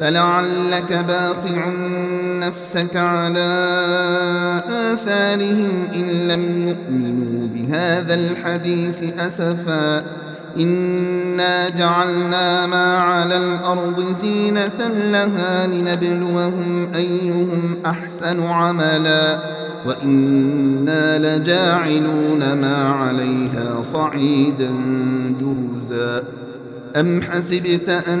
فلعلك باخع نفسك على آثارهم إن لم يؤمنوا بهذا الحديث أسفا. إنا جعلنا ما على الأرض زينة لها لنبلوهم أيهم أحسن عملا. وإنا لجاعلون ما عليها صعيدا جرزا. أم حسبت أن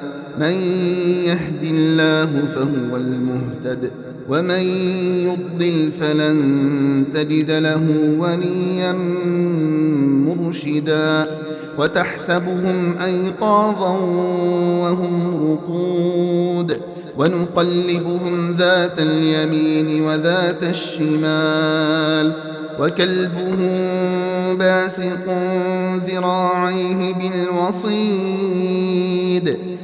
من يهد الله فهو المهتد ومن يضلل فلن تجد له وليا مرشدا. وتحسبهم أيقاظا وهم رقود. ونقلبهم ذات اليمين وذات الشمال. وكلبهم باسق ذراعيه بالوصيد.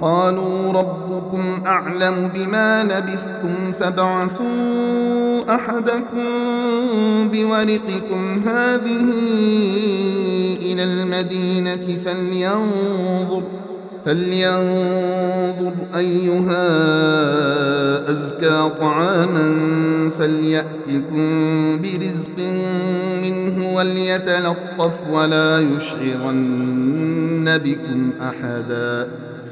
قالوا ربكم أعلم بما لبثتم فابعثوا أحدكم بورقكم هذه إلى المدينة فلينظر فلينظر أيها أزكى طعاما فليأتكم برزق منه وليتلطف ولا يشعرن بكم أحدا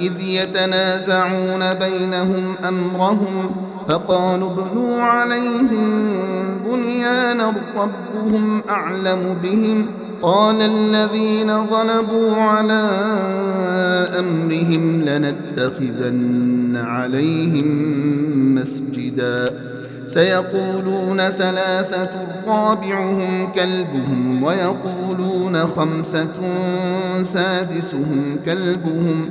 إذ يتنازعون بينهم أمرهم فقالوا ابنوا عليهم بنيانا ربهم أعلم بهم قال الذين غلبوا على أمرهم لنتخذن عليهم مسجدا سيقولون ثلاثة رابعهم كلبهم ويقولون خمسة سادسهم كلبهم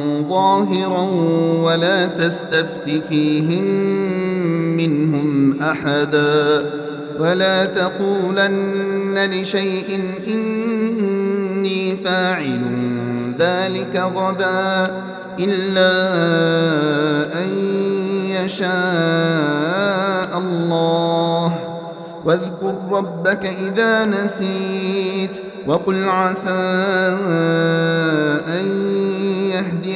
ظاهرا ولا تستفت فيهم منهم أحدا ولا تقولن لشيء إني فاعل ذلك غدا إلا أن يشاء الله. واذكر ربك إذا نسيت وقل عسى أن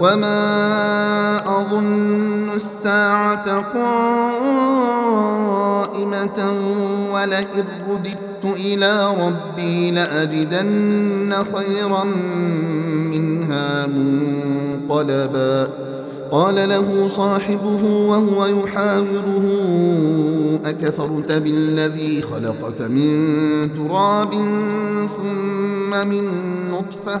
وما أظن الساعة قائمة ولئن رددت إلى ربي لأجدن خيرا منها منقلبا قال له صاحبه وهو يحاوره أكفرت بالذي خلقك من تراب ثم من نطفة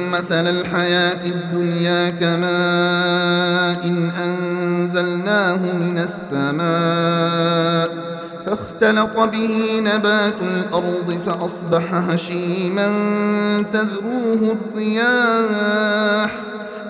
مثل الحياة الدنيا كماء إن أنزلناه من السماء فاختلط به نبات الأرض فأصبح هشيما تذروه الرياح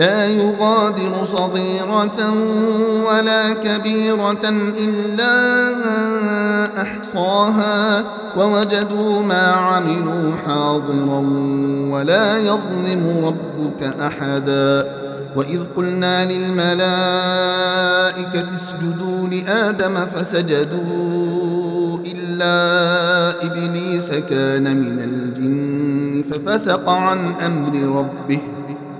لا يغادر صغيرة ولا كبيرة إلا أحصاها ووجدوا ما عملوا حاضرا ولا يظلم ربك أحدا. وإذ قلنا للملائكة اسجدوا لآدم فسجدوا إلا إبليس كان من الجن ففسق عن أمر ربه.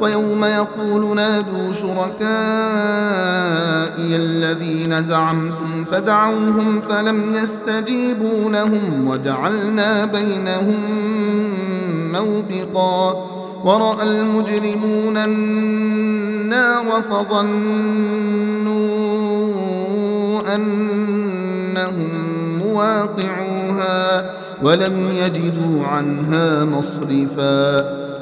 ويوم يقول نادوا شركائي الذين زعمتم فدعوهم فلم يستجيبوا لهم وجعلنا بينهم موبقا ورأى المجرمون النار فظنوا أنهم مواقعوها ولم يجدوا عنها مصرفا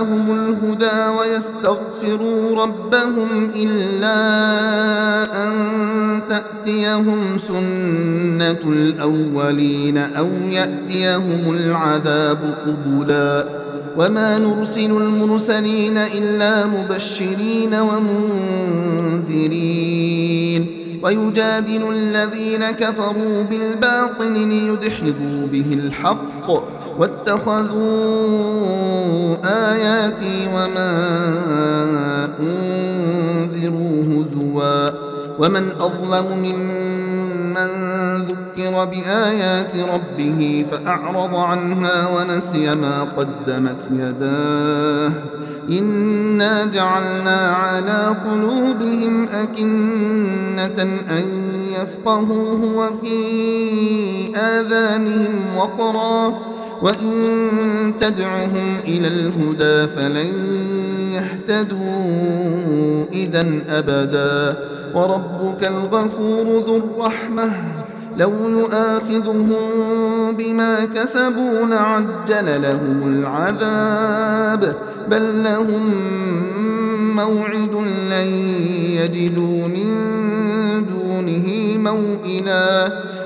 جاءهم الهدى ويستغفروا ربهم إلا أن تأتيهم سنة الأولين أو يأتيهم العذاب قبلا. وما نرسل المرسلين إلا مبشرين ومنذرين. ويجادل الذين كفروا بالباطل ليدحضوا به الحق. واتخذوا آياتي وما أنذروا هزوا ومن أظلم ممن ذكر بآيات ربه فأعرض عنها ونسي ما قدمت يداه إنا جعلنا على قلوبهم أكنة أن يفقهوه وفي آذانهم وقرا وإن تدعهم إلى الهدى فلن يهتدوا إذا أبدا وربك الغفور ذو الرحمة لو يؤاخذهم بما كسبوا لعجل لهم العذاب بل لهم موعد لن يجدوا من دونه موئلا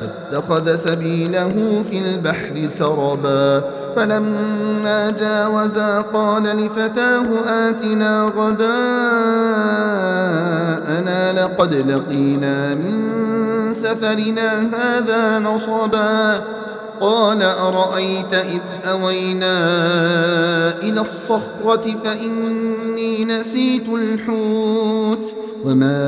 فاتخذ سبيله في البحر سربا فلما جاوزا قال لفتاه آتنا غداءنا لقد لقينا من سفرنا هذا نصبا. قال أرأيت إذ أوينا إلى الصخرة فإني نسيت الحوت وما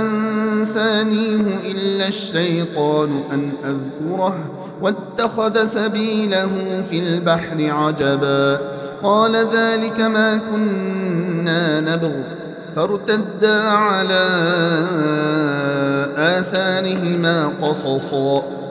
أنسانيه إلا الشيطان أن أذكره واتخذ سبيله في البحر عجبا قال ذلك ما كنا نبغ فارتدا على آثارهما قصصا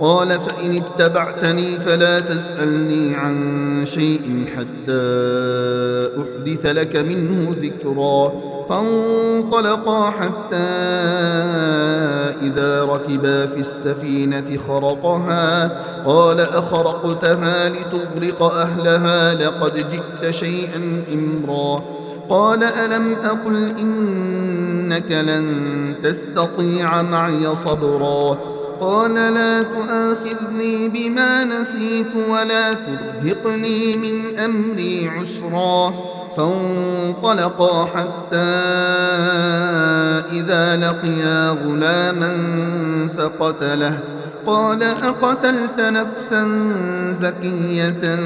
قال فإن اتبعتني فلا تسألني عن شيء حتى أحدث لك منه ذكرا. فانطلقا حتى إذا ركبا في السفينة خرقها. قال أخرقتها لتغرق أهلها لقد جئت شيئا إمرا. قال ألم أقل إنك لن تستطيع معي صبرا. قال لا تؤاخذني بما نسيت ولا ترهقني من أمري عسرا. فانطلقا حتى إذا لقيا غلاما فقتله. قال أقتلت نفسا زكية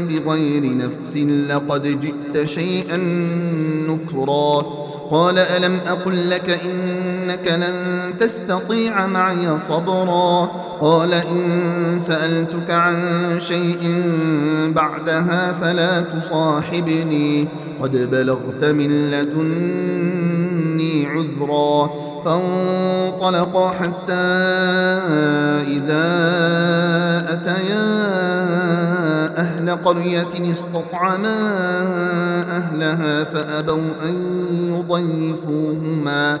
بغير نفس لقد جئت شيئا نكرا. قال ألم أقل لك إنك لن تستطيع معي صبرا. قال إن سألتك عن شيء بعدها فلا تصاحبني. قد بلغت من لدني عذرا. فانطلقا حتى إذا أتيا أهل قرية استطعما أهلها فأبوا أن يضيفوهما.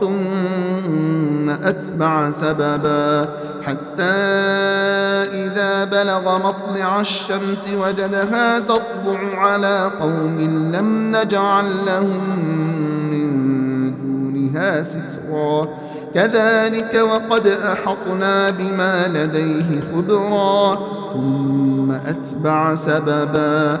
ثم أتبع سببا حتى إذا بلغ مطلع الشمس وجدها تطلع على قوم لم نجعل لهم من دونها سترا. كذلك وقد أحطنا بما لديه خبرا ثم أتبع سببا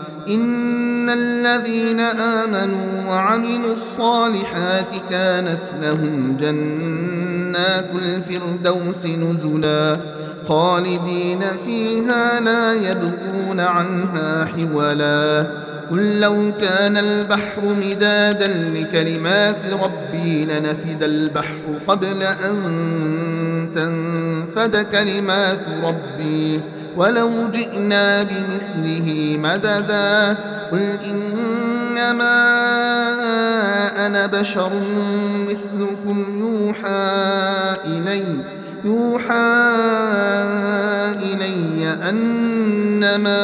إن الذين آمنوا وعملوا الصالحات كانت لهم جنات الفردوس نزلا خالدين فيها لا يبغون عنها حولا قل لو كان البحر مدادا لكلمات ربي لنفد البحر قبل أن تنفد كلمات ربي ولو جئنا بمثله مددا. قل إنما أنا بشر مثلكم يوحى إلي يوحى إلي أنما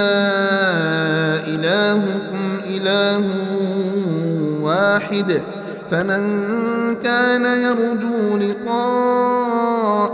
إلهكم إله واحد. فمن كان يرجو لقاء